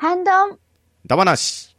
ハンドン。ダバなし。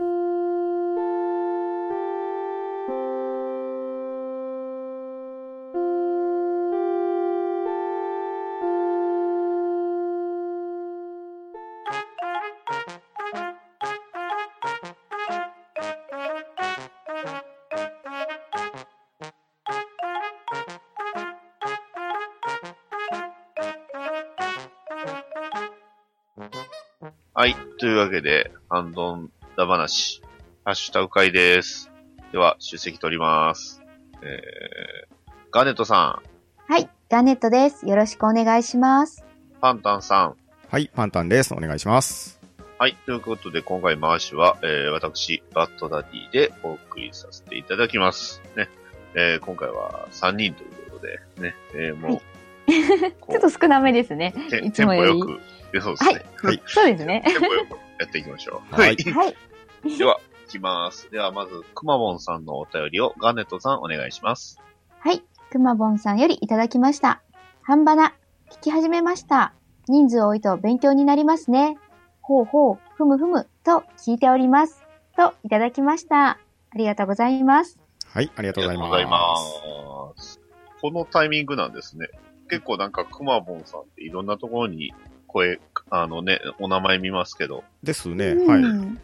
というわけで、ハンドンダ話、ハッシュタグ会です。では、出席取ります。えー、ガーネットさはい。ガネットです。よろしくお願いします。ん、パンタンさん。はい、パンタンです。お願いします。はい。ということで、今回回しは、えー、私、バッドダディでお送りさせていただきます。ね。えー、今回は3人ということで、ね。えー、もう、こ ちょっと少なめですね。いつもよりテンポよく、えそうですね。はいそうですね。テンポよくやっていきましょう。はいはい。では、いきます。では、まず、くまぼんさんのお便りをガーネットさんお願いします。はい。くまぼんさんよりいただきました。半ばな。聞き始めました。人数多いと勉強になりますね。ほうほう、ふむふむ、と聞いております。と、いただきました。ありがとうございます。はい、ありがとうございます。ありがとうございます。このタイミングなんですね。結構なんか、くまぼんさんっていろんなところに声、あのね、お名前見ますけど、ですね。うはい。ん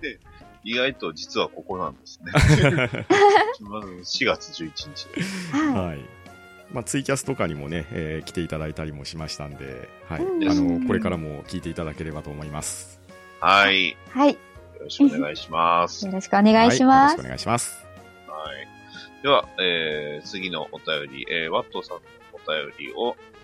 意外と実はここなんですね。まず4月11日です。ははい。まあ、ツイキャスとかにもね、えー来ていただいたりもしましたんで、はい。うんあの、これからも聞いていただければと思います。はい。はい。ろしくお願いします。よろしくお願いしますはいよろしくお。願いします。はい。では、えー、次のお便り、えー、ワットさんのお便りを、えー、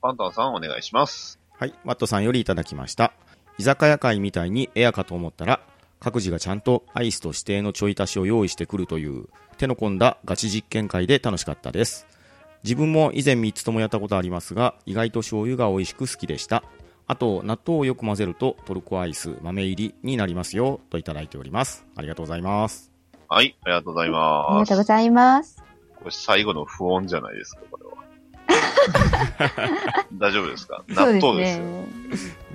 パンタンさんお願いします。はい、マットさんよりいただきました。居酒屋会みたいにエアかと思ったら、各自がちゃんとアイスと指定のちょい足しを用意してくるという、手の込んだガチ実験会で楽しかったです。自分も以前3つともやったことありますが、意外と醤油が美味しく好きでした。あと、納豆をよく混ぜるとトルコアイス豆入りになりますよ、といただいております。ありがとうございます。はい、ありがとうございあります。がとうございます。これ最後の不穏じゃないですか、これは。大丈夫ですか？納豆ですよ。ね。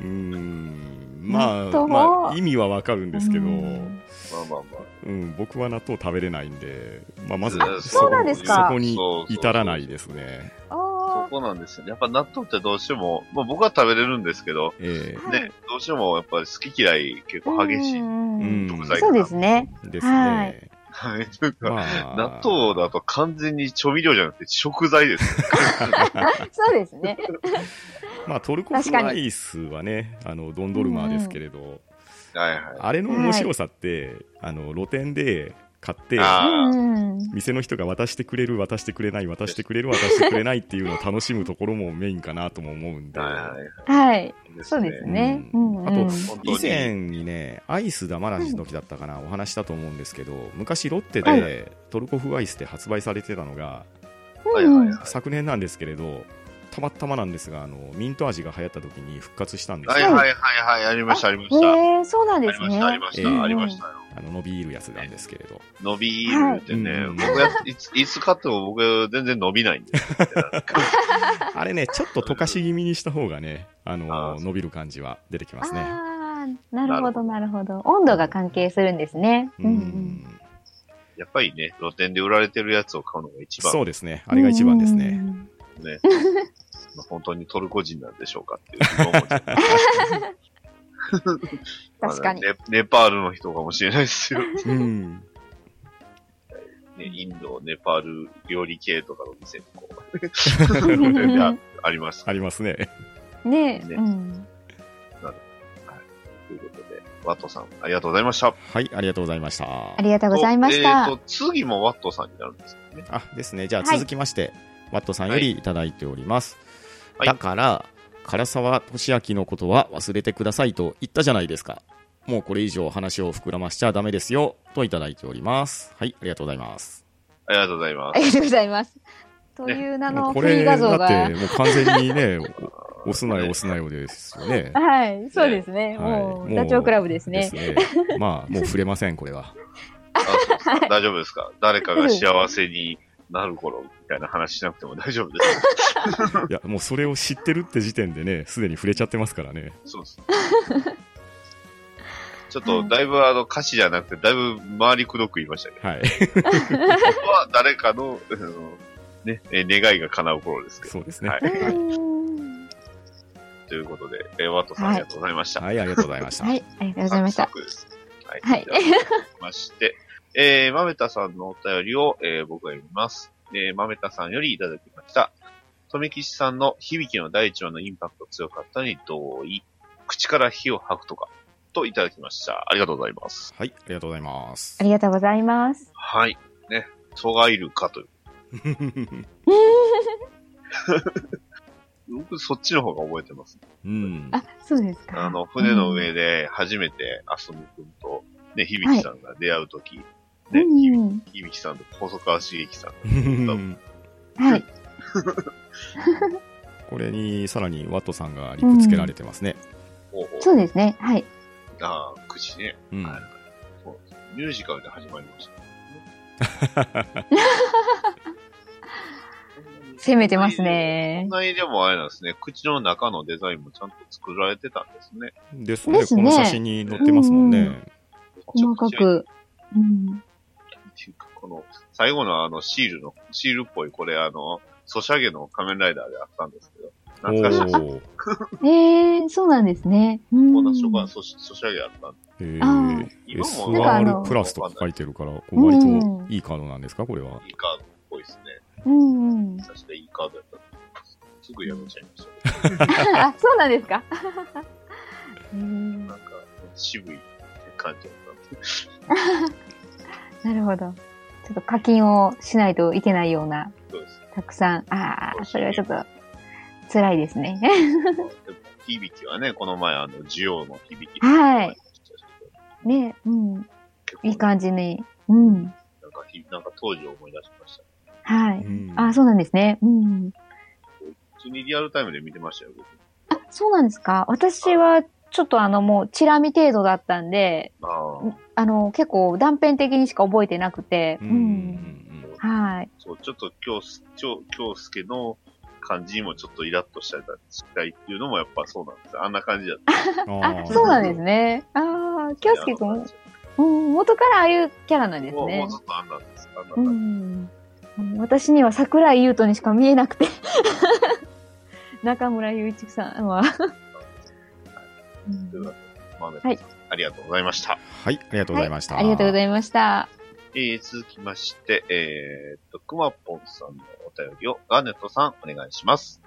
うーん、まあ、まあ、意味はわかるんですけど、うんまあまあまあ。うん、僕は納豆食べれないんで、まあ、まずあそうなんですか？そこに至らないですね。あそこなんですよね。やっぱ納豆ってどうしても、まあ僕は食べれるんですけど、えはいね、どうしてもやっぱり好き嫌い結あ。構激しい。うんうん食材そうですね。えですはねい。はい。というか、まあ、納豆だと完全に調味料じゃなくて食材です。そうですね。まあ、トルコフアイスはね、あの、ドンドルマーですけれど、はいはい。あれの面白さって、あの、露店で買って。店の人が渡してくれる、渡してくれない、渡してくれる、渡してくれないっていうのを楽しむところもメインかなとも思うんで。はい。そうですね。あと以前にね、アイス玉梨の時だったかな、お話したと思うんですけど、昔ロッテはでトルコ風アイスで発売されてたのが、はいはいはい。昨年なんですけれど、たまたまなんですが、あの、ミント味が流行った時に復活したんですよ。はいはいはいはい、ありました、ありました。そうなんですねりました、あり。ましええた、ありましたよ。あの、伸びるやつなんですけれど。伸びるってね、はい僕や、いつ、いつ買っても僕全然伸びないんで。あれね、ちょっと溶かし気味にした方がね、ああの、ー伸びる感じは出てきますね。なるほど、なるほど。温度が関係するんですね。ううんん。やっぱりね、露店で売られてるやつを買うのが一番そうですね。あれが一番ですね。うん。ね。まあ本当にトルコ人なんでしょうかっていう 確かに。まあネネパールの人かもしれないですよ。うん。ね、インド、ネパール料理系とかの店にこう、ああります。ありますね。ねえ。ねうん。ということで、ワットさん、ありがとうございました。はい、ありがとうございました。ありがとうございました。えっ、と、次もワットさんになるんですよね。あ、ですね。じゃあはい続きまして、ワットさんよりいただいております。はいだから、唐沢俊明のことは忘れてくださいと言ったじゃないですか。もうこれ以上話を膨らましちゃダメですよ、といただいております。はい、ありがとうございます。ありがとうございまありがとうございます。という名ものフリーうこれ、画像がだって、。もう完全にね、お押すなよ、押すなよですよね。はい、そうですね。はいもう、ダチョウ倶楽部ですねです。ね。まあ、もう触れません、これは。す。あそうですか大丈夫ですか？誰かが幸せになる頃みたいな話しなくても大丈夫です。いや、もうそれを知ってるって時点でね、すでに触れちゃってますからね。そうです。ちょっと、だいぶあの、歌詞じゃなくて、だいぶ回りくどく言いましたけど、はい。本当は誰かの、あのね、え願いが叶う頃ですけど。そうですね。はい。ということで、えーワットさんありがとうございました。はい、ありがとうございました。はい、ありがとうございましたはい。はいまして、えー、まめたさんのお便りを、えー僕が読みます。えー、まめたさんよりいただきました。富吉さんの響きの第一話のインパクト強かったに同意。口から火を吐くとか、といただきました。ありがとうございます。はい、ありがとうございますあ。りがとうございます。はい。ね。トガイルかという。僕、そっちの方が覚えてます。うん。あ、そうですか。あの、船の上で初めてアスム君と、ね、響さんが出会うとき、ね、うんうん響さんと細川茂樹さんがはい。これにさらにワットさんがリプつけられてますね。ほうほうそうですね。はい。ああ、口ね。うん。はいミュージカルで始まりました、攻めてますこねん。なにでもあれなんですね、口の中のデザインもちゃんと作られてたんですね。ですね。ですねこの写真に載ってますもんね。うん細かく。うん。っていうかこの、最後のあの、シールの、シールっぽい、これあの、ソシャゲの仮面ライダーであったんですけど、お懐かしいです。ー。えー、そうなんですね。うんこんな書がソシソシャゲあったんで。えあー、今も SR プラスとか書いてるから、こう割といいカードなんですか？これは。いいカードっぽいですね。うんうん。確かいいカードやったと思います。すぐやめちゃいました。あ、そうなんですか。うんなんか、渋い感じだったんで。なるほど。ちょっと課金をしないといけないような、そうです。たくさん。ああ、それはちょっと、辛いですね。でも響きはね、この前あの、需要の響き。はい。ね、うん。結構いい感じに。うん。なんかひ、なんか当時を思い出しました。はい。うんあ、そうなんですね。うん。普通にリアルタイムで見てましたよ、僕。あ、そうなんですか。私は、ちょっとあの、もう、チラ見程度だったんで、ああ、あの、結構断片的にしか覚えてなくて、ううんん。はい。そう、ちょっと京す、京、京介の感じにもちょっとイラッとしたりしたいっていうのもやっぱそうなんですよ。あんな感じだった。うん。あ、そうなんですね。ああ、京介くん、うん、元からああいうキャラなんですねもうもう。ずっとあんなんです。あんなう感じ。ん。私には桜井優斗にしか見えなくて。中村雄一さんは。うんというわけで豆はいありがとうございました。はい、ありがとうございました。ありがとうございました。えー、続きまして、えーっと、くまぽんさんのお便りをガーネットさんお願いします。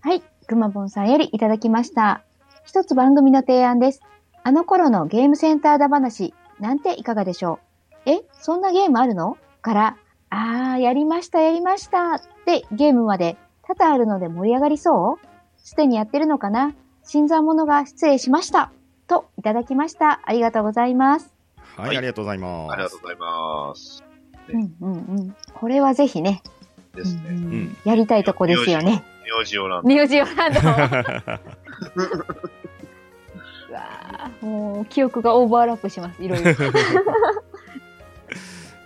はい。くまぼんさんよりいただきました。一つ番組の提案です。あの頃のゲームセンターだ話、なんていかがでしょうえ、そんなゲームあるの？から、あー、やりました、やりましたってゲームまで多々あるので盛り上がりそう？すでにやってるのかな？新参者が失礼しました。と、いただきました。ありがとうございます。はい、ありがとうございます。ありがとうございます。うんうんうん。これはぜひね、ですね。うんやりたいとこですよね。名字オランド。ニュージーランド。うわーもう記憶がオーバーラップします。いろいろ。ニュ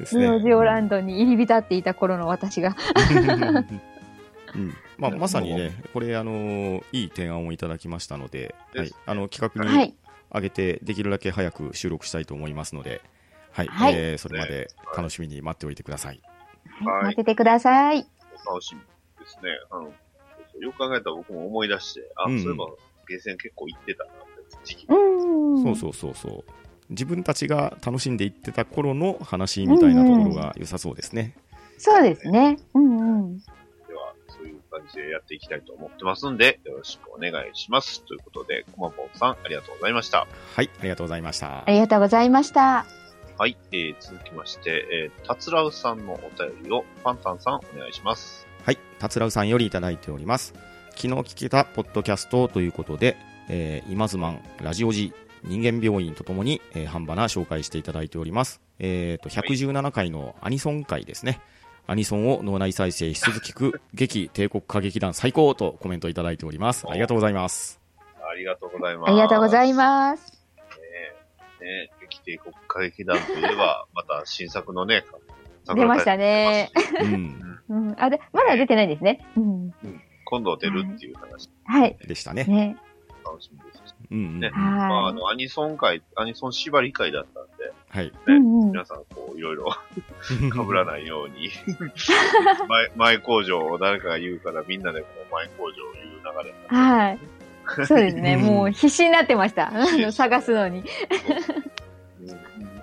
ージーランドに入り浸っていた頃の私が。うんまあ、まさにね、これ、あのいい提案をいただきましたので、はい、あの企画にはい。上げて、できるだけ早く収録したいと思いますので、はい、はいえーそれまで楽しみに待っておいてください。はい、待っててください。お楽しみですね。あの、よく考えたら僕も思い出して、あ、うんそういえば、ゲーセン結構行ってたなって、時期。うん。そうそうそうそう。自分たちが楽しんでいってた頃の話みたいなところが良さそうですね。そうですね。うんうん。感じでやっていきたいと思ってますんで、よろしくお願いします。ということで、くまぽんさん、ありがとうございました。はい、ありがとうございましたあ。りがとうございました。はい、えー、続きまして、えー、たつらうさんのお便りを、パンタンさん、お願いします。はい、たつらうさんよりいただいております。昨日聞けたポッドキャストということで、えー、今ズマン、ラジオジ、人間病院とともに、えー、半ばな紹介していただいております。えーと、117回のアニソン回ですね。アニソンを脳内再生し続きく、劇帝国歌劇団最高とコメントいただいております。ありがとうございます。ありがとうございます。ありがとうございいます。ねね劇帝国歌劇団といえば、また新作のね、出ましたね。うん、うん。あ、で、まだ出てないですね。うん。今度出るっていう話。はい。でしたね。ね。楽しみですし。うんうん。ねまあ、あはの、アニソン会、アニソン縛り会だったんで、はい。い。うんうん。皆さん、こう、いろいろ 被らないように、前、前工場を誰かが言うから、みんなでこの前工場を言う流れ。はい。そうですね。うんもう必死になってました。あの、探すのに。うん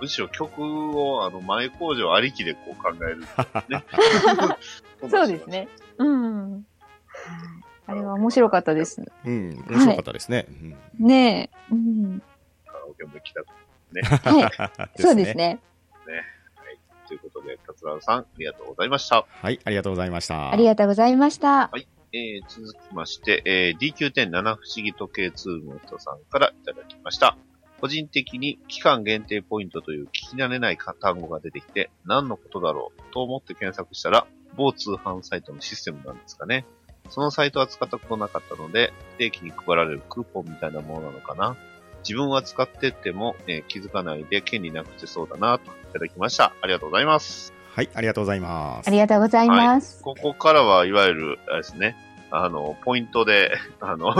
むしろ曲を、あの、前工場ありきでこう考える、ね。そうですね。うん。はいあれは面白かったです。うん、面白かったですね。うんねえ。うん。カラオケも行きたくはい。そうです。ね。ということで、達郎さん、ありがとうございました。はい、ありがとうございました。ありがとうございました。えー、続きまして、えー、DQ.7 不思議時計ツールの人さんからいただきました。個人的に期間限定ポイントという聞き慣れない単語が出てきて、何のことだろうと思って検索したら、某通販サイトのシステムなんですかね。そのサイトは使ったことなかったので、定期に配られるクーポンみたいなものなのかな。自分は使ってっても、えー気づかないで権利なくてそうだなといただきました。ありがとうございます。はい、ありがとうございます。ありがとうございます。ここからはいわゆる、あれですね、あの、ポイントで、あの、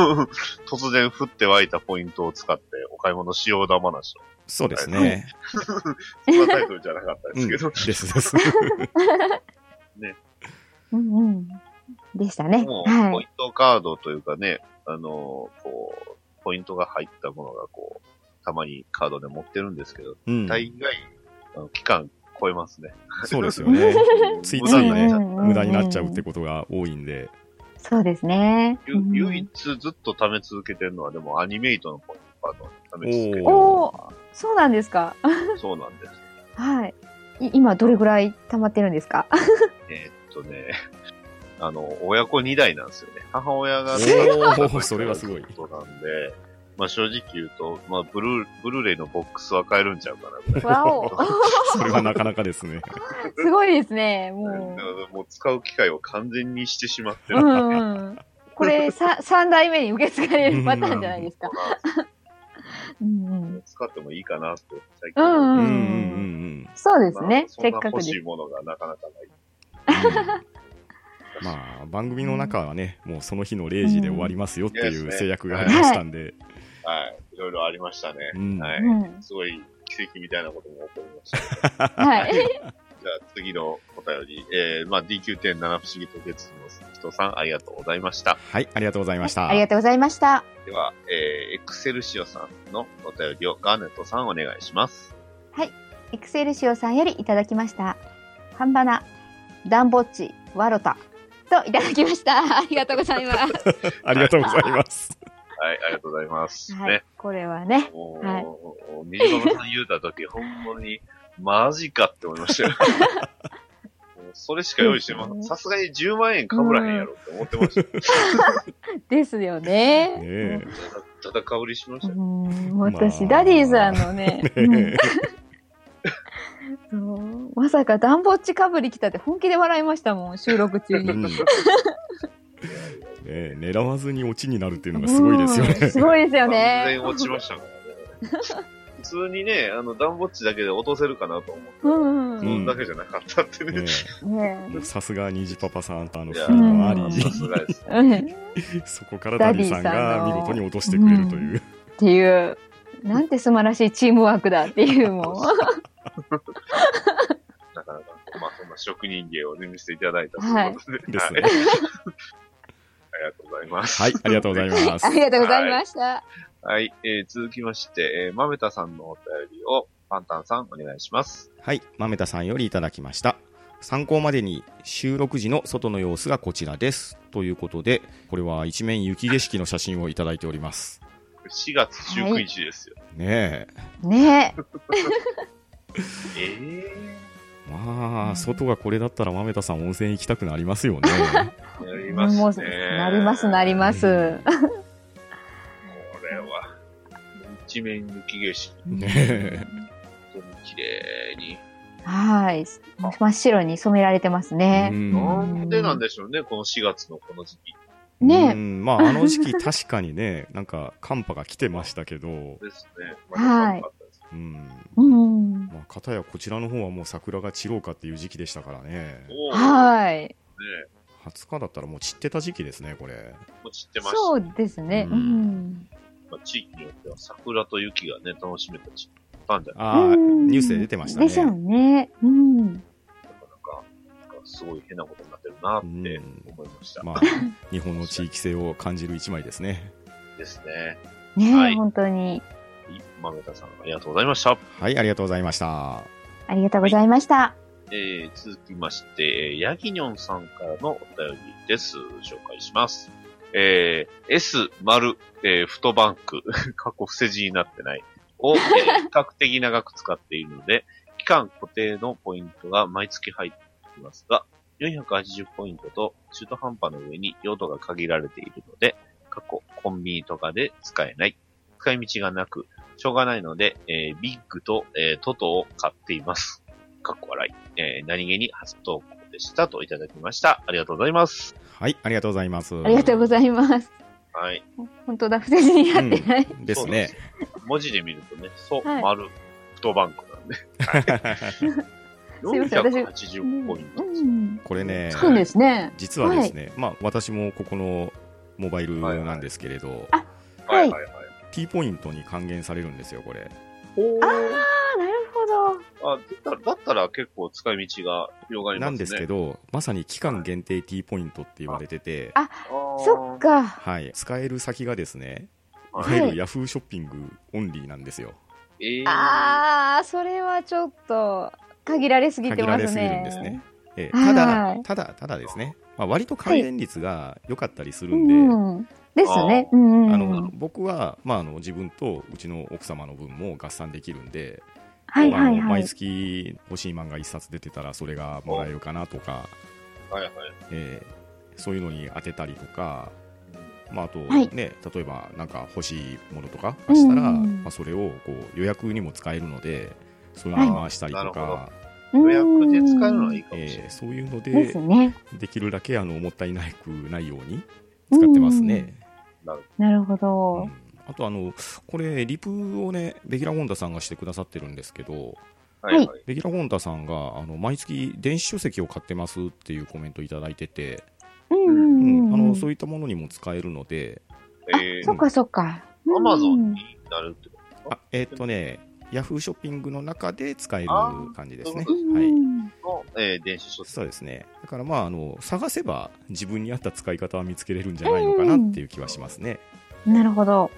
突然降って湧いたポイントを使ってお買い物しようだ話を。そうですね。そんなタイトルじゃなかったでうん、すけど、ですです。うん うん。でしたね。もう、はい。ポイントカードというかね、あの、こう、ポイントが入ったものがこう、たまにカードで持ってるんですけど、うん、大概、あの期間超えますね。そうですよね。ついついね無駄になっちゃううん無駄になっちゃうってことが多いんで。そうですね。唯一ずっと貯め続けてるのは、でもアニメイトのポイントカードを貯め続けてる。おー、そうなんですか。そうなんです。はい。い今どれぐらい溜まってるんですか？えーっとね、あの、親子2代なんですよね。母親が、おーそれはすごいことなんで、まあ正直言うと、まあブルー、ブルーレイのボックスは買えるんちゃうかなぐらい。わお。それはなかなかですね。すごいですね。だもからもう使う機会を完全にしてしまってう。る。うんうん。これ、さ、三代目に受け継がれるパターンじゃないですか。うんうん。使ってもいいかなって、最近。うんうんうんうんうんそうですね。まあせっかく欲しい。ものがなかなかない。うん。まあ、番組の中はね、もうその日の0時で終わりますよっていう制約がありましたんで、はい。いろいろありましたね。うんはい。うん。すごい奇跡みたいなことも起こりました。はい。じゃあ次のお便り、えー、まあ DQ.7 不思議と月の人さんありがとうございました。はい、ありがとうございました。ありがとうございました。では、えー、エクセルシオさんのお便りをガーネットさんお願いします。エクセルシオさんよりいただきました。ハンバナ、ダンボッチ、ワロタといただきました。ありがとうございます。ありがとうございます。はい、ありがとうございます。はいね。。これはね。はいみじまさん言うたとき、ほんまに、マジかって思いましたよ。それしか用意してまさすがに10万円かぶらへんやろって思ってましたよ。ですよね。ねえ。ただ、ただかぶりしましうた私、まあダディさんのねそうまさかダンボッチかぶり来たって本気で笑いましたもん、収録中に。うん ねえ狙わずにオチになるっていうのがすごいですようんね。すごいですよ完ね。全落ちました。普通にね、あの、ダンボッチだけで落とせるかなと思って。うんそんだけじゃなかったってね。さすが虹パパさんとあのフもあり、そこからダディさんが見事に落としてくれるという。っていう、なんて素晴らしいチームワークだっていうも なかなか、まあ、そんな職人芸をね、見せていただいたということで。ですねはい。ありがとうございます。はい、ありがとうございまう。すあ。りがとうございました。はい。えー、続きまして、えー、まめたさんのお便りを、パンタンさんお願いします。はい、豆田さんよりいただきました。参考までに収録時の外の様子がこちらです。ということで、これは一面雪景色の写真をいただいております。4月19日ですよ。ねねえ ええ。まあ、外がこれだったら豆田さん温泉行きたくなりますよね。ー、やりえ。ますね。もう、なります、なります。これは、一面雪景色、ねえ。本当に綺麗に。はい。真っ白に染められてますうね。んなんでなんでしょうね、この4月のこの時期うねんまあ、あの時期確かにね、なんか寒波が来てましたけど、ですね。はいまだ寒かったですうん。うん。まあ、片やこちらの方はもう桜が散ろうかっていう時期でしたからね。はい。ね20日だったらもう散ってた時期ですね、これ。もう散ってました。そうですね。ううんん。まあ、地域によっては桜と雪がね、楽しめた地域だったんじゃない？ああ、うんニュースで出てましたね。でしょうね。うん。なかなか、なんかすごい変なことになってるなって思いました。まあ、日本の地域性を感じる一枚ですね。ですね。ねえ、はい本当に。豆田さん、ありがとうございました。はい、ありがとうございました。ありがとうございました。えー、続きまして、えーヤギニョンさんからのお便りです。紹介します。えー、S 丸、えー、フトバンク、過去伏せ字になってない、を、えー比較的長く使っているので、期間固定のポイントが毎月入っていますが、480ポイントと中途半端の上に用途が限られているので、過去コンビニとかで使えない、使い道がなく、しょうがないので、えービッグと、えートトを買っています。かっこ笑い。えー何気に初投稿でしたといただきました。ありがとうございます。はい、ありがとうございます。ありがとうございます。はい。本当だ、不正字になってない。うんですね。文字で見るとね、そう、はい丸、太バンクなんで。すいません私480ポイントです。うん。これねね。実はですね、まあ私もここのモバイルなんですけれど、あはいはいはい。T ポイントに還元されるんですよ、これ。おああ、なるほど。あだだったら結構使い道が広がりますね。なんですけど、まさに期間限定 T ポイントって言われてて、あそっか。はい、使える先がですね、いはわゆはいるヤフーショッピングオンリーなんですよ。えー、ああ、それはちょっと、限られすぎてますね。限られすぎるんですね。ええはいただ、ただ、ただですね、まあ、割と還元率が良かったりするんで、うん。ですね。あの僕は、まあ、あの自分とうちの奥様の分も合算できるんで、はいまああの毎はいはい。月欲しい漫画1冊出てたらそれがもらえるかなとか、はいはい。えーそういうのに当てたりとか、まあ、あと、はいね、例えばなんか欲しいものとかしたら、うんうんうんまあ、それをこう予約にも使えるので、そういうのに回したりとはい予約で使えるのはいいかもしれない。えーそういうのでね。できるだけあのもったいなくないように使ってますね。なるほうどん。あとあの、これ、リプをね、ベギラ・ゴンダさんがしてくださってるんですけど、はいはい。ベギラ・ゴンダさんがあの毎月電子書籍を買ってますっていうコメントいただいてて。あのそういったものにも使えるので、あえー、そっかそっか。アマゾうんンになるってことあえっ、とね、ヤフーショッピングの中で使えるあ感じですね。うんはい。の、えー電子書籍。そうですね。だからまあ、あの、探せば自分に合った使い方は見つけれるんじゃないのかなっていう気はしますね。なるほど。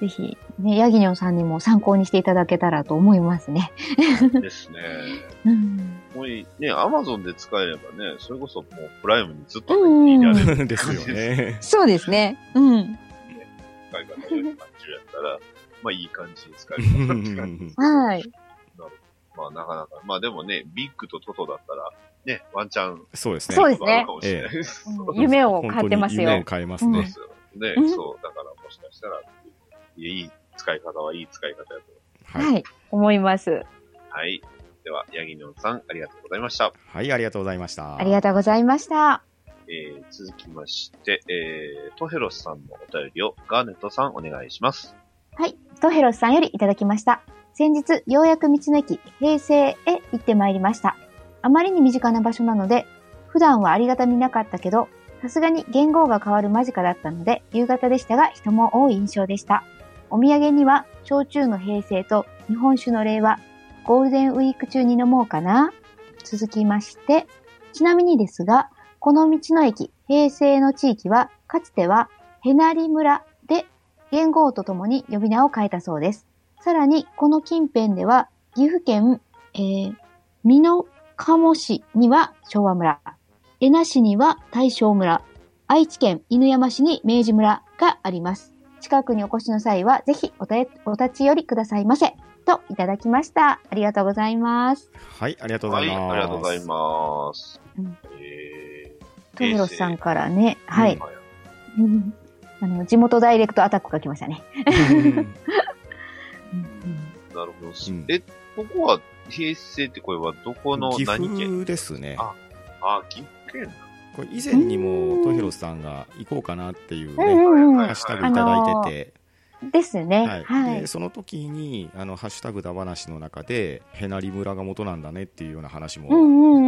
ぜひ、ね、ヤギニョンさんにも参考にしていただけたらと思いますね。ですね。うん。もういいね、アマゾンで使えればね、それこそもうプライムにずっとね、うんいられるですよね。そうですね。うん。使い方より感じるやったら、まあいい感じに使えるかなって感じです。はい。まあなかなか、まあでもね、ビッグとトトだったら、ね、ワンチャン、そうですね。そうですね夢を買ってますよ夢を。変えますね。ね、うんそう、だからもしかしたら、いやいい使い方はいい使い方だと。はい。はい。思います。はい。では、ヤギニョンさん、ありがとうございました。はい、ありがとうございました。ありがとうございました。えー、続きまして、えー、トヘロスさんのお便りをガーネットさんお願いします。はい。トヘロスさんよりいただきました。先日、ようやく道の駅、平成へ行ってまいりました。あまりに身近な場所なので、普段はありがたみなかったけど、さすがに言語が変わる間近だったので、夕方でしたが人も多い印象でした。お土産には、焼酎の平成と日本酒の令和、ゴールデンウィーク中に飲もうかな。続きまして、ちなみにですが、この道の駅、平成の地域は、かつては、へなり村元号とともに呼び名を変えたそうです。さらに、この近辺では、岐阜県、えー、美濃鴨市には昭和村、恵那市には大正村、愛知県犬山市に明治村があります。近くにお越しの際は、ぜひおたお立ち寄りくださいませ。と、いただきました。ありがとうございます。はい、ありがとうごはい、ざいます。ありがとうございます。うんえトヘロスさんからね、はいー、。うんあの、地元ダイレクトアタックが来ましたね。なるほど。うんえ、ここは、平成ってこれはどこの岐何県？阜ですね。ああ、岐阜県これ以前にもトヘロスさんが行こうかなっていううんね、ハッシュタグいただいてて、ですね。はいはいで。その時にあのハッシュタグだ話の中でへなり村が元なんだねっていうような話も。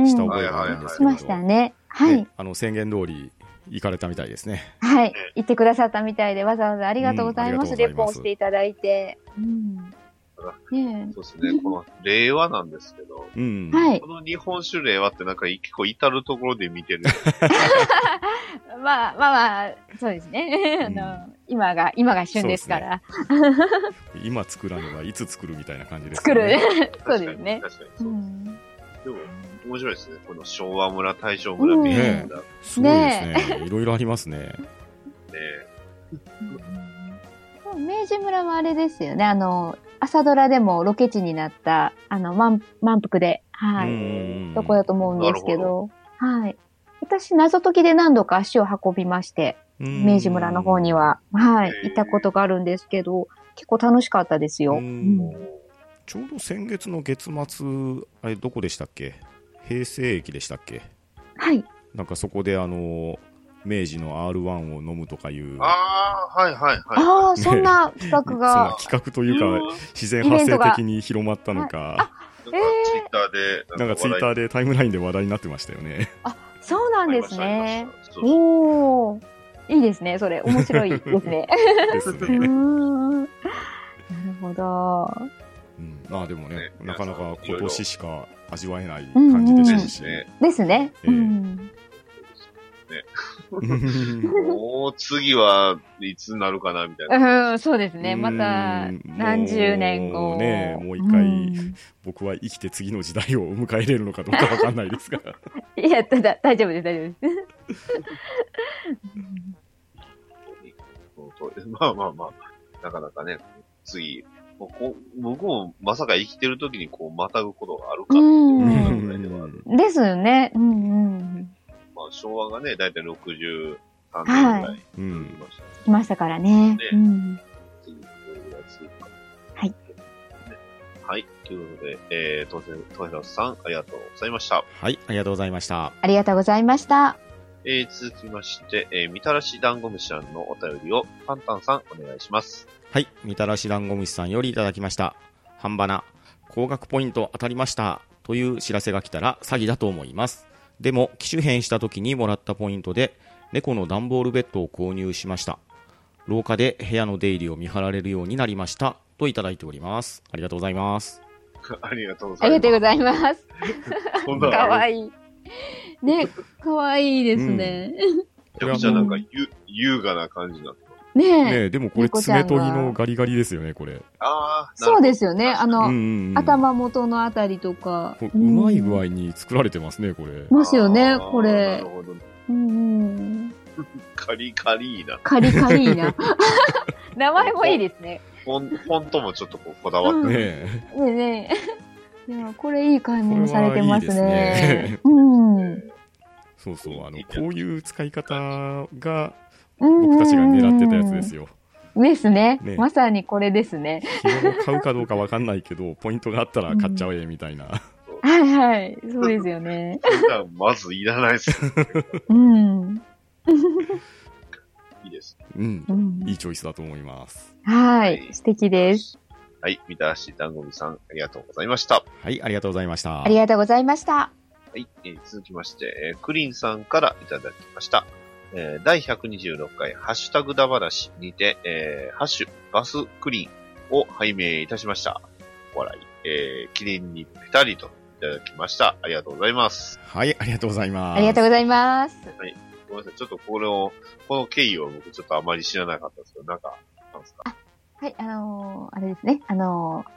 したし覚えがあるんですけど、ましたね。はいね。あの宣言通り行かれたみたいですね。はい。行ってくださったみたいで、わざわざありがとうございます。レポをしていただいて。うん。ねそうですね。この令和なんですけど、こ。の日本酒令和ってなんか結構至るところで見てる。まあまあまあ、そうですね。あうんの、今が、今が旬ですから。今作らねばいつ作るみたいな感じです作る。ね。そうですね。確かに。そう。ん。でも、面白いですね。この昭和村、大正村、うん明治村。ねすごいですね。いろいろありますね。明治村はあれですよね。あの、朝ドラでもロケ地になった、あの、満満腹で、はうい。んとこだと思うんですけど、はい。私、謎解きで何度か足を運びまして、明治村の方には、はい行ったことがあるんですけど、結構楽しかったですよ。うちょうど先月の月末、あれどこでしたっけ？平成駅でしたっけ？はい。なんかそこであの、明治の R1 を飲むとかいう、ああ、はいはいはい。ああ、そんな企画 そんなが。企画というか、うん自然発生的に広まったのか、なんかツイッターで、なんかツイッターでタイムラインで話題になってましたよね。そうなんでですね。。おー。いいですね、それ。面白いですね。なるほど。うん、まあでもねね、なかなか今年しか味わえないうん感じでしょうし。ねですね。ええうん。もう次はいつになるかなみたいな。うん、そうですね。またうん何十年後。もうねもう一回ん僕は生きて次の時代を迎えれるのかどうかわかんないですが。いや、ただ、大丈夫です、大丈夫です。まあまあまあ、なかなかね、次、もうこう僕もまさか生きてる時にこう、またぐことがあるかっていううんぐらいではある。ですよね。うんうん。まあ、昭和がね、だいたい63年ぐらいはうんいましたね。来ましたからね。ねうん。次、どれぐらい続くか。はいね。はい。ということで、えー、当然、トヘラスさん、ありがとうございました。はい、ありがとうございました。ありがとうございました。えー、続きまして、えー、みたらし団子虫さんのお便りを、パンタンさん、お願いします。はい、みたらし団子虫さんよりいただきました。半ばな、高額ポイント当たりました。という知らせが来たら詐欺だと思います。でも、機種変した時にもらったポイントで、猫の段ボールベッドを購入しました。廊下で部屋の出入りを見張られるようになりました。といただいております。ありがとうございます。ありがとうございます。ありがとうございます。かわい。いい。ね、かわいいですね。めちゃくちゃなんか、ゆ、優雅な感じなの。ねえ。ねえ、でもこれ爪研ぎのガリガリですよね、これ。ああ、そうですよね。あの、うんうんうん。頭元のあたりとか。こううまい具合。合に作られてますね、これ。ますよね、これる。ほど。うんうん。カリカリーな。カリカリーな。名前もいいですね。フォン、フォントもちょっとこう、こだわってうんる。ねえ。ねえ。いや、これいい買い物されてますこれはいいす。うん。そうそう、あの、こういう使い方が僕僕たちが狙ってたやつですよ。ですねねまさにこれですね。買うかどうかわかんないけど、ポイントがあったら買っちゃえ、みたいな。はいはい。そうですよね。まずいらないです。うん。いいです。うんう。んいいチョイスだと思います。はい。素敵です。はい。みたらし団子みさん、ありがとうございました。はい、ありがとうございましたあ。りがとうございました。はい。えー続きまして、えークリンさんからいただきました。えー第126回、ハッシュタグだ話にて、えーハッシュ、バスクリーンを拝命いたしました。お笑い、えー記念にぴたりといただきました。ありがとうございます。はい、ありがとうございます。ありがとうございます。ごめんなさい。ちょっとこれを、この経緯を僕ちょっとあまり知らなかったんですけど、なんか、なんですか？はい、あのーあれですね。あのー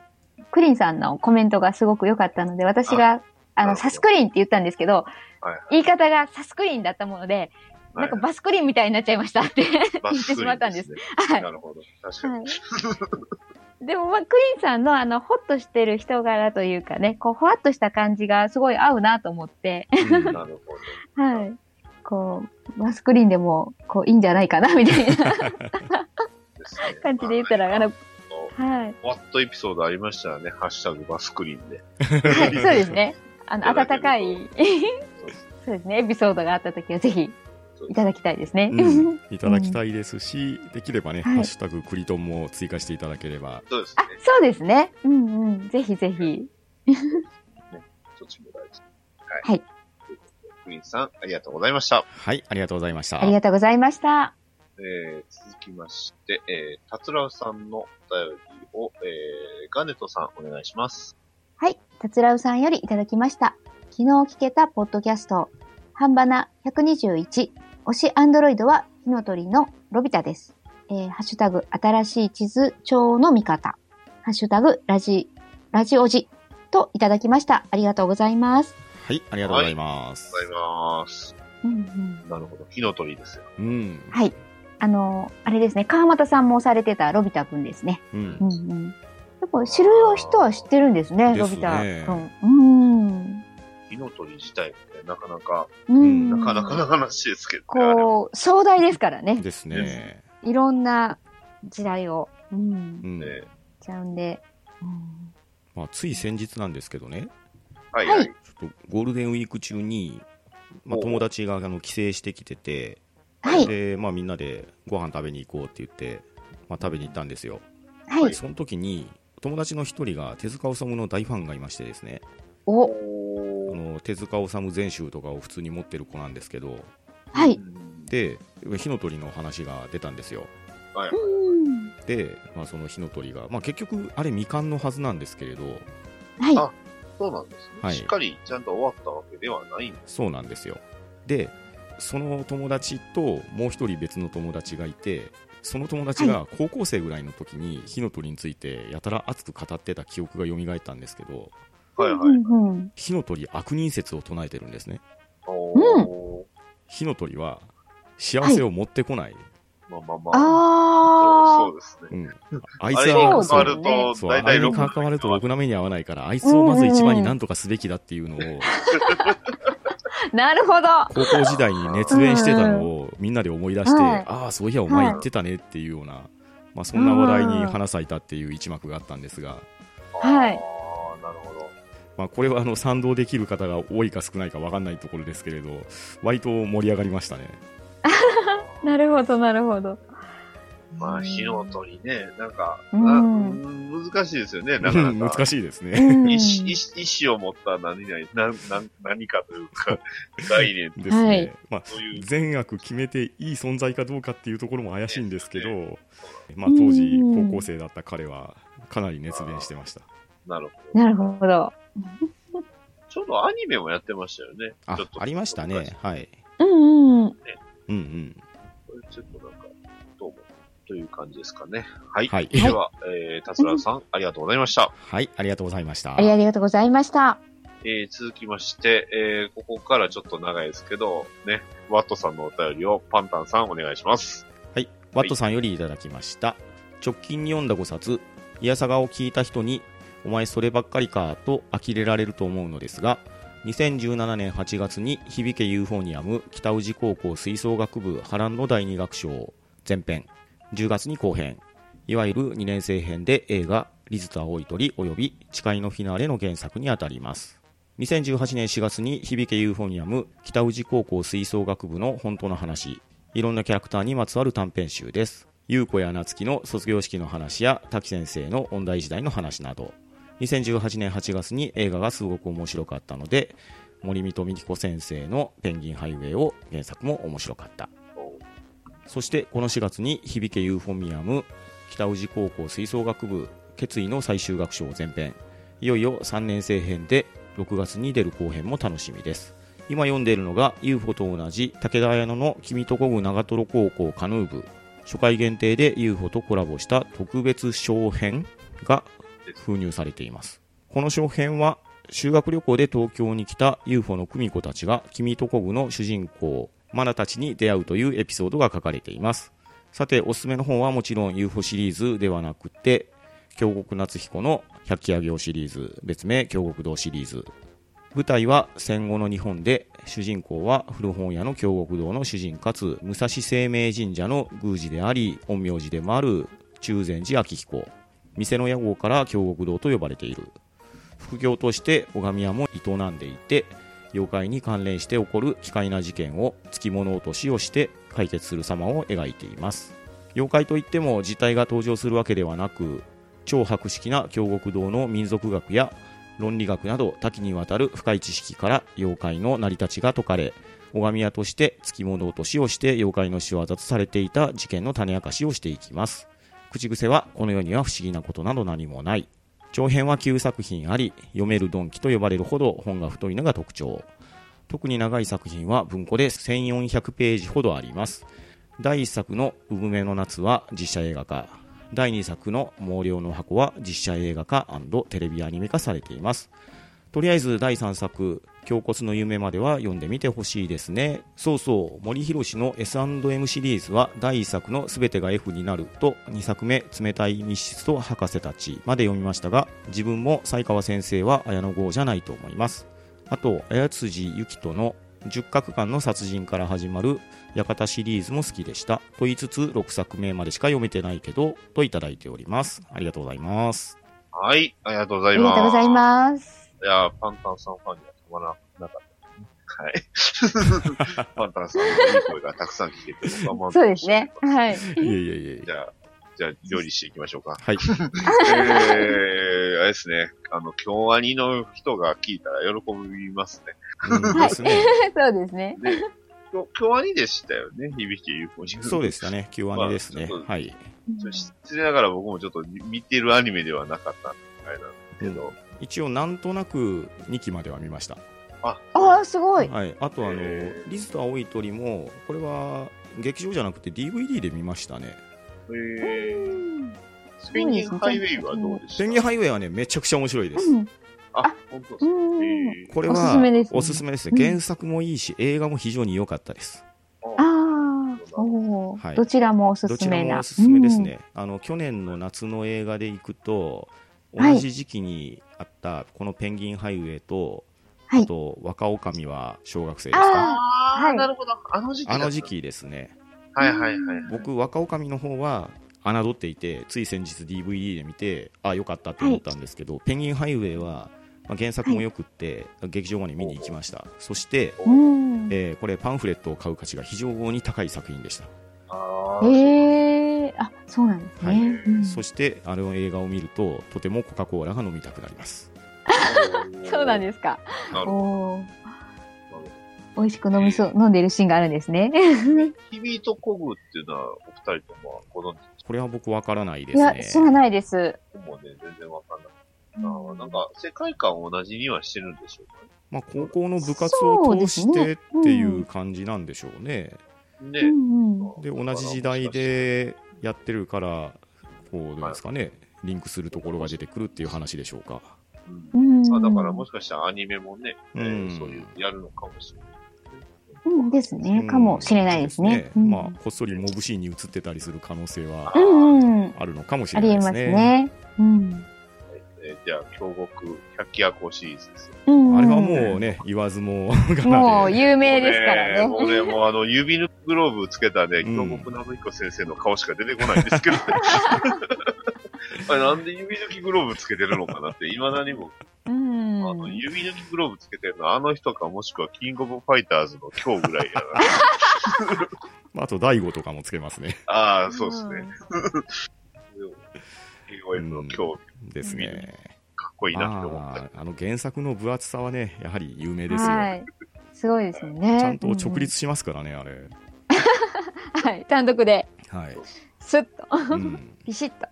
クリンさんのコメントがすごく良かったので、私が、あの、サスクリーンって言ったんですけど、はい言い方がサスクリーンだったもので、なんかはいバスクリーンみたいになっちゃいましたってバ言ってしまったんです。ねはいなるほど。確かに。はい。でも、まあ、クリンさんのあの、ホッとしてる人柄というかね、こう、ほわっとした感じがすごい合うなと思って、うんなるほど。はい。こう、バスクリーンでも、こう、いいんじゃないかな、みたいな感じで言ったら、あの、はい。ワットエピソードありましたらね、ハッシュタグバスクリーンで。はい、そうですね。あの、温かい、そうですね、エピソードがあった時はぜひ、いただきたいですね。うん いただきたいですし、できればね、はいハッシュタグクリトンも追加していただければ。あそうですね。、そうですね。うんうん。ぜひぜひ。そっちも大事。はい。クリンさん、ありがとうございました。はい、ありがとうございました。ありがとうございました。えー、続きまして、えー、たつらうさんのお便りを、えー、ガネットさん、お願いします。はい。たつらうさんよりいただきました。昨日聞けたポッドキャスト、ハンバナ121、推しアンドロイドは火の鳥のロビタです。えー、ハッシュタグ、新しい地図帳の見方。ハッシュタグ、ラジ、ラジオジといただきました。ありがとうございます。はい、ありがとうございます。ございます。うんうん、なるほど。火の鳥ですよ。うん。はい。あのーあれですね、川又さんもされてたロビタくんですね。うんう。んうん。やっぱ知る人は知ってるんですね、ですねロビタくん。うん。火の鳥自体もね、なかなか、うん。なかなかな話ですけどね。こう、壮大ですからね。ですね。いろんな時代を、うん、うん。ねちゃうんで。うんまあ、つい先日なんですけどね、はい、ははいい。ちょっとゴールデンウィーク中に、まあ、お友達があの帰省してきてて、はい、で、まあ、みんなでご飯食べに行こうって言って、まあ、食べに行ったんですよ。はい。その時に、友達の一人が手塚治虫の大ファンがいましてですね、お、の手塚治虫全集とかを普通に持ってる子なんですけど、はい。うんで、火の鳥の話が出たんですよ。はい。うん。で、まあ、その火の鳥が、まあ、結局、あれ未完のはずなんですけれど、はい。あそうなんですね、はいしっかりちゃんと終わったわけではないんです。そうなんですよ。で、その友達ともう一人別の友達がいて、その友達が高校生ぐらいの時に火の鳥についてやたら熱く語ってた記憶が蘇ったんですけど、はいはい。うんうん火の鳥悪人説を唱えてるんですね。おー火の鳥は幸せを持ってこない。まあまあまあ。あそうそうですね。うん。あいつは、関わると、そう、あれに大体六関わるとろくな目に合わないから、あいつをまず一番に何とかすべきだっていうのを、あ。なるほど。高校時代に熱弁してたのをみんなで思い出して、はいああ、そういやお前言ってたねっていうような、まあそんな話題に花咲いたっていう一幕があったんですが、はいああ、なるほど。まあこれはあの賛同できる方が多いか少ないか分かんないところですけれど、割と盛り上がりましたね。なるほど、なるほど。まあ、火の鳥ね、なんか、うん難しいですよね、なかなか。難しいですね。うん意志、意志意志を持った何々、な、な、何かというか、概念ですね。はいまあそういう。善悪決めていい存在かどうかっていうところも怪しいんですけど、まあ当時うん高校生だった彼はかなり熱弁してました。なるほど。なるほど。ちょうどアニメもやってましたよね。あちょっ、とありましたね。はい。うんうん。うんうん。これちょっとなんか、どうも、という感じですかね。はい。はいでは、えー、達郎さん、ありがとうございました。はい、ありがとうございました。ありがとうございました。えー、続きまして、えー、ここからちょっと長いですけど、ね、ワットさんのお便りをパンタンさんお願いします。はい、ワットさんよりいただきました。直近に読んだ5冊、イヤサガを聞いた人に、お前そればっかりかと呆れられると思うのですが、2017年8月に響けユーフォニアム北宇治高校吹奏楽部波乱の第二楽章前編、10月に後編、いわゆる2年生編で映画、リズと青い鳥及び誓いのフィナーレの原作にあたります。2018年4月に響けユーフォニアム北宇治高校吹奏楽部の本当の話、いろんなキャラクターにまつわる短編集です。優子や夏希の卒業式の話や滝先生の音大時代の話など、2018年8月に映画がすごく面白かったので、森見富彦先生のペンギンハイウェイを原作も面白かった。そしてこの4月に響けユーフォミアム北宇治高校吹奏楽部決意の最終楽章前編。いよいよ3年生編で6月に出る後編も楽しみです。今読んでいるのが UFO と同じ武田綾乃の君とこぐ長瀞高校カヌー部。初回限定で UFO とコラボした特別小編が封入されています。この小編は修学旅行で東京に来た UFO の久美子たちが君とこぐの主人公マナたちに出会うというエピソードが書かれています。さておすすめの本はもちろん UFO シリーズではなくて京極夏彦の百鬼夜行シリーズ別名京極堂シリーズ。舞台は戦後の日本で主人公は古本屋の京極堂の主人かつ武蔵生命神社の宮司であり陰陽師でもある中禅寺明彦。店の屋号から京極堂と呼ばれている副業として拝み屋も営んでいて妖怪に関連して起こる奇怪な事件を付き物落としをして解決する様を描いています妖怪といっても実体が登場するわけではなく超博識な京極堂の民族学や論理学など多岐にわたる深い知識から妖怪の成り立ちが解かれ、拝み屋として付き物落としをして妖怪の仕業とされていた事件の種明かしをしていきます。口癖は、この世には不思議なことなど何もない。長編は9作品あり、読めるドンキと呼ばれるほど本が太いのが特徴。特に長い作品は文庫で1400ページほどあります。第1作の「産めの夏」は実写映画化第2作の「毛量の箱」は実写映画化テレビアニメ化されていますとりあえず第3作「胸骨の夢」までは読んでみてほしいですねそうそう森博の S&M シリーズは第1作の「全てが F になる」と2作目「冷たい密室と博士たち」まで読みましたが自分も才川先生は綾野剛じゃないと思いますあと綾辻ゆきとの10角間の殺人から始まる館シリーズも好きでしたと言いつつ6作目までしか読めてないけどといただいておりますありがとうございますはい、ありがとうございます。りがとうございます。いや、パンタンさんファンにはたまらなかった。はい。パンタンさんのいい声がたくさん聞けて、そうですね。はい。いえいえいえじゃあ、じゃあ、料理していきましょうか。はいえー、あれですね。あの、京アニの人が聞いたら喜びますね。うんですね そうですね。で、京京アニでしたよね、響きゆうこに。そうでしたね Q アニですねはい失礼ながら僕もちょっと見てるアニメではなかったあれなんですけど、一応なんとなく2期までは見ました。あ、ああ、すごい。はい。あとあのリズと青い鳥もこれは劇場じゃなくて DVD で見ましたね。えうー、ん。スペインハイウェイはどうでしたペンギンハイウェイはねめちゃくちゃ面白いです。うん。あ、本当ですか？これはおすすめですね。おすすめですね。うん原作もいいし映画も非常に良かったです。ああ、おはいー。どちらもおすすめな。らもおすすめですね、あの去年の夏の映画で行くとはい。同じ時期にあったこのペンギンハイウェイと、はい。あと若女将は小学生ですあかあー、はい。なるほど。あの時期あの時。期ですね。はいはいはい。僕若女将の方は侮っていてつい先日 DVD で見てあ良かったって思ったんですけど、ペンギンハイウェイは、まあ、原作もよくって、劇場まで見に行きました。そして、えーこれパンフレットを買う価値が非常に高い作品でした。あーへえ、あ、そうなんですはいね。うんそしてあの映画を見るととてもコカ・コーラが飲みたくなります そうなんですか。なるほお。美味しく飲みそう、飲んでるシーンがあるんですね。ヒビとコグっていうのはお二人ともご存知これは僕わからないでいや、すね知らないです。僕もね、全然わかんない。あーなんか、世界観同じにはしてるんでしょうかまあ、高校の部活を通してっていう感じなんでしょうねね。うんうん。で同じ時代でやってるからこうどうですかねリンクするところが出てくるっていう話でしょうかうんうん。あだからもしかしたらアニメもね、えーうんそういう、やるのかもしれない。うんですね。かもしれないですね。うんまあこっそりモブシーンに映ってたりする可能性はうんうん。あるのかもしありえますれないですねね。うん。えーじゃあ、京極百鬼夜行シリーズですよ。うんあれはもうね言わずも がもう有名ですからね。もうね、もうあの、指抜きグローブつけたね、うん京極信彦先生の顔しか出てこないんですけど、あれなんで指抜きグローブつけてるのかなって、未だにも、うん。あの、指抜きグローブつけてるのはあの人かもしくはキングオブファイターズの今日ぐらいやな。ま ああと大悟とかもつけますねああ、そうですね。KOF の今日、ですねこいいなって思った。あーあの原作の分厚さはねやはり有名ですよ、はい。すごいですよね。ちゃんと直立しますからねあれうん。はい。単独で、はい、スッと、うん、ピシッと。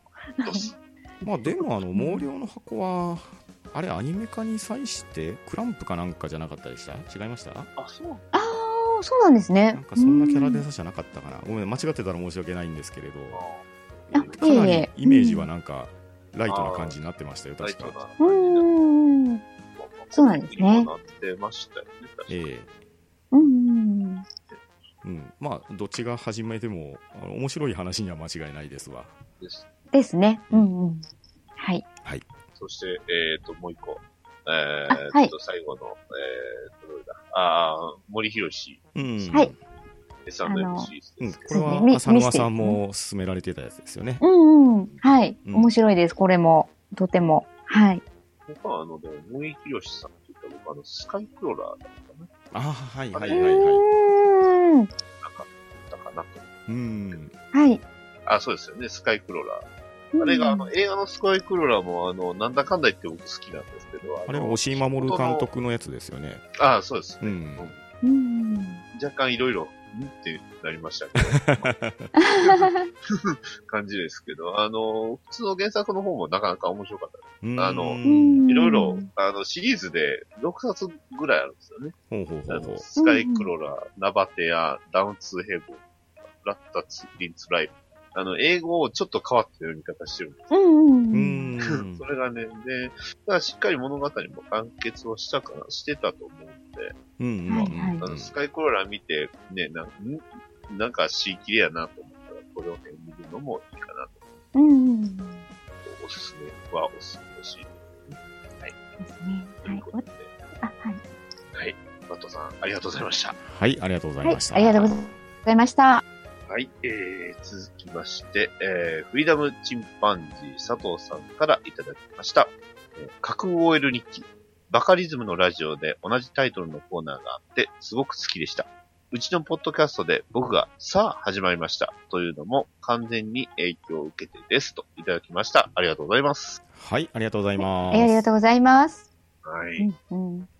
まあでもあの毛量の箱はあれアニメ化に際してクランプかなんかじゃなかったでした？違いました？あ、そうああ、そうなんですね。なんかそんなキャラデザじゃなかったかなごめん間違ってたら申し訳ないんですけれどあかないりええイメージはなんかライトな感じになってましたよ確かうん。そうなんですねなってましたよね。ええうん。うん、まあどっちが始めてもあの面白い話には間違いないですわですですね。うんうん。はい。そして、えっ、と、もう一個。えー、あはいと、最後の、えーと、どれだ？ああ、森博氏、うん、はい。S&M シリーズうん、これは浅沼さんも勧められてたやつですよねうんうん。はい。うん面白いです。これも。とても。はい。僕はあの、でも、森博さんって言ったら僕、あの、スカイクローラーだったかなああはいはういはいはいーん。なんか、だかなと。うんはい。あ、そうですよね、スカイクローラあれが、あの、映画のスカイクローラーも、あの、なんだかんだ言って僕好きなんですけど、あれはの押井守監督のやつですよね。ああ、そうです。うん。うん。若干いろいろ、ん？ってなりましたけど、感じですけど、あの、普通の原作の方もなかなか面白かったです。うんあのうんいろいろ、あの、シリーズで6冊ぐらいあるんですよね。ほうほうほあうほう。のスカイクローラー、ナバテア、ダウンツーヘブン、ラッタツ、リンツライブ。あの、英語をちょっと変わった読み方してるんですうんううん。ん。それがね、で、だからしっかり物語も完結をしたかな、してたと思うんで、うんうん。はいはい。あの、スカイクローラー見て、ね、なんんなんか、しきれやなと思ったら、これをね、見るのもいいかなと。うん。おすすめはおすすめです。ね。はい。とい。う。ことで、あ、はい。はい。バットさん、ありがとうござい。ました。はい、ありがとうござい。はい。まし。た。ありがとうござい。ました。はい、えー、続きまして、えー、フリーダムチンパンジー佐藤さんからいただきました。えー架空 OL 日記。バカリズムのラジオで同じタイトルのコーナーがあって、すごく好きでした。うちのポッドキャストで僕が、さあ始まりました。というのも完全に影響を受けてです。といただきました。ありがとうございます。はい、ありがとうございます。はいありがとうございます。はい。うんうん。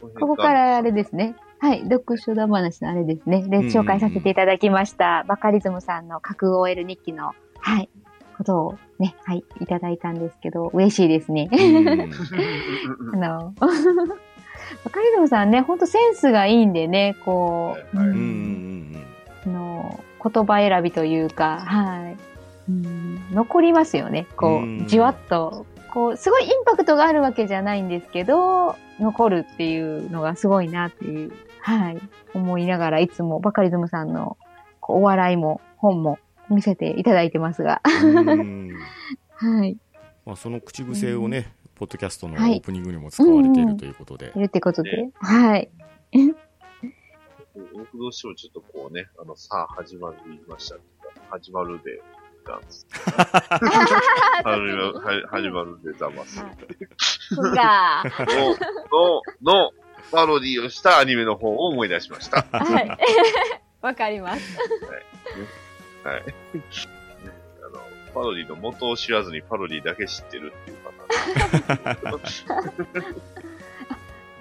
こここからあれですね。はい。読書だ話のあれですね。で、うん紹介させていただきました。バカリズムさんの架空 OL 日記の、はい。ことをね、はい。いただいたんですけど、嬉しいですね。うん あの、バカリズムさんね、ほんとセンスがいいんでね、こう、はいはいうんあの言葉選びというか、はい。うん残りますよね。こうんう、じわっと。こう、すごいインパクトがあるわけじゃないんですけど、残るっていうのがすごいなっていう、はい。思いながら、いつもバカリズムさんのこうお笑いも本も見せていただいてますが、うんうん はい。まあ、その口癖をね、ポッドキャストのオはいープニングにも使われているということでい。るってことで、ねはい。僕どうしてもちょっとこうね、あの、さあ始まる言いました始まるで、ダンス。始まる、は始まるでざます。そう の、の、パロディをしたアニメの方を思い出しました。はい。わかります。はい。ねあの、パロディの元を知らずにパロディだけ知ってるっていうパターン。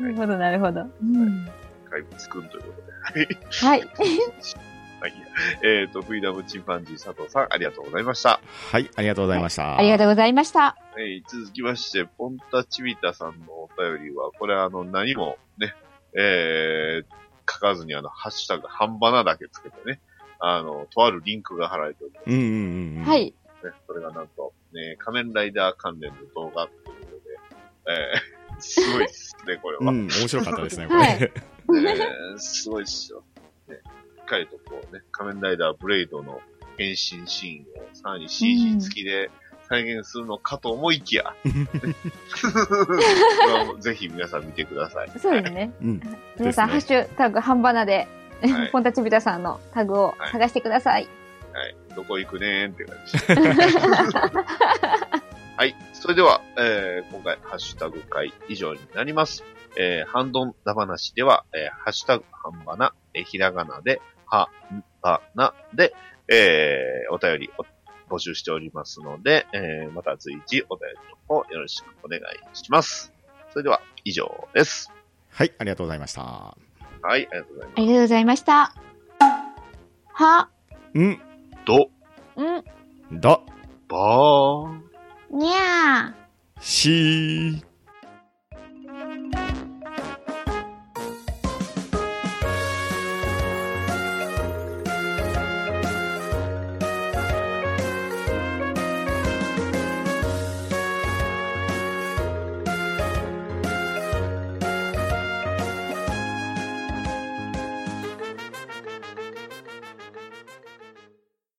なるほど、なるほど。うん、怪物くんということで。はい。はい。はい。えっ、と、フリーダムチンパンジー佐藤さん、ありがとうございました。はい、ありがとうございました。ありがとうございました。えー続きまして、ポンタチビタさんのお便りは、これあの、何もね、えー、書かずにあの、ハッシュタグ、半ばなだけつけてね、あの、とあるリンクが貼られております。うんうんうんうん。は。い。ね、それがなんと、ね、仮面ライダー関連の動画ということで、えー、すごいですね、これは。うん、面白かったですね、こはいれ。えー、すごいですよ。ね、かりとこうね、仮面ライダーブレイドの変身シーンをさらに CG 付きで再現するのかと思いきや、ぜひ皆さん見てください。そうですね。うん。皆さん、ハッシュタグ、半ばなで、はいポンタチビタさんのタグを探してください。はい。どこ行くねーんって感じで。はい。それでは、えー、今回、ハッシュタグ会以上になります。えー、ハンドンダ話では、えー、ハッシュタグ、ハンバナ、えーひらがなで、はんばなで、えー、お便りを募集しておりますので、えー、また随時お便りの方よろしくお願いします。それでは、以上です。はい、ありがとうございました。はい、ありがとうございまありがとうございました。は、ん、す。ど、ん、だ、ばー。にゃー。しー。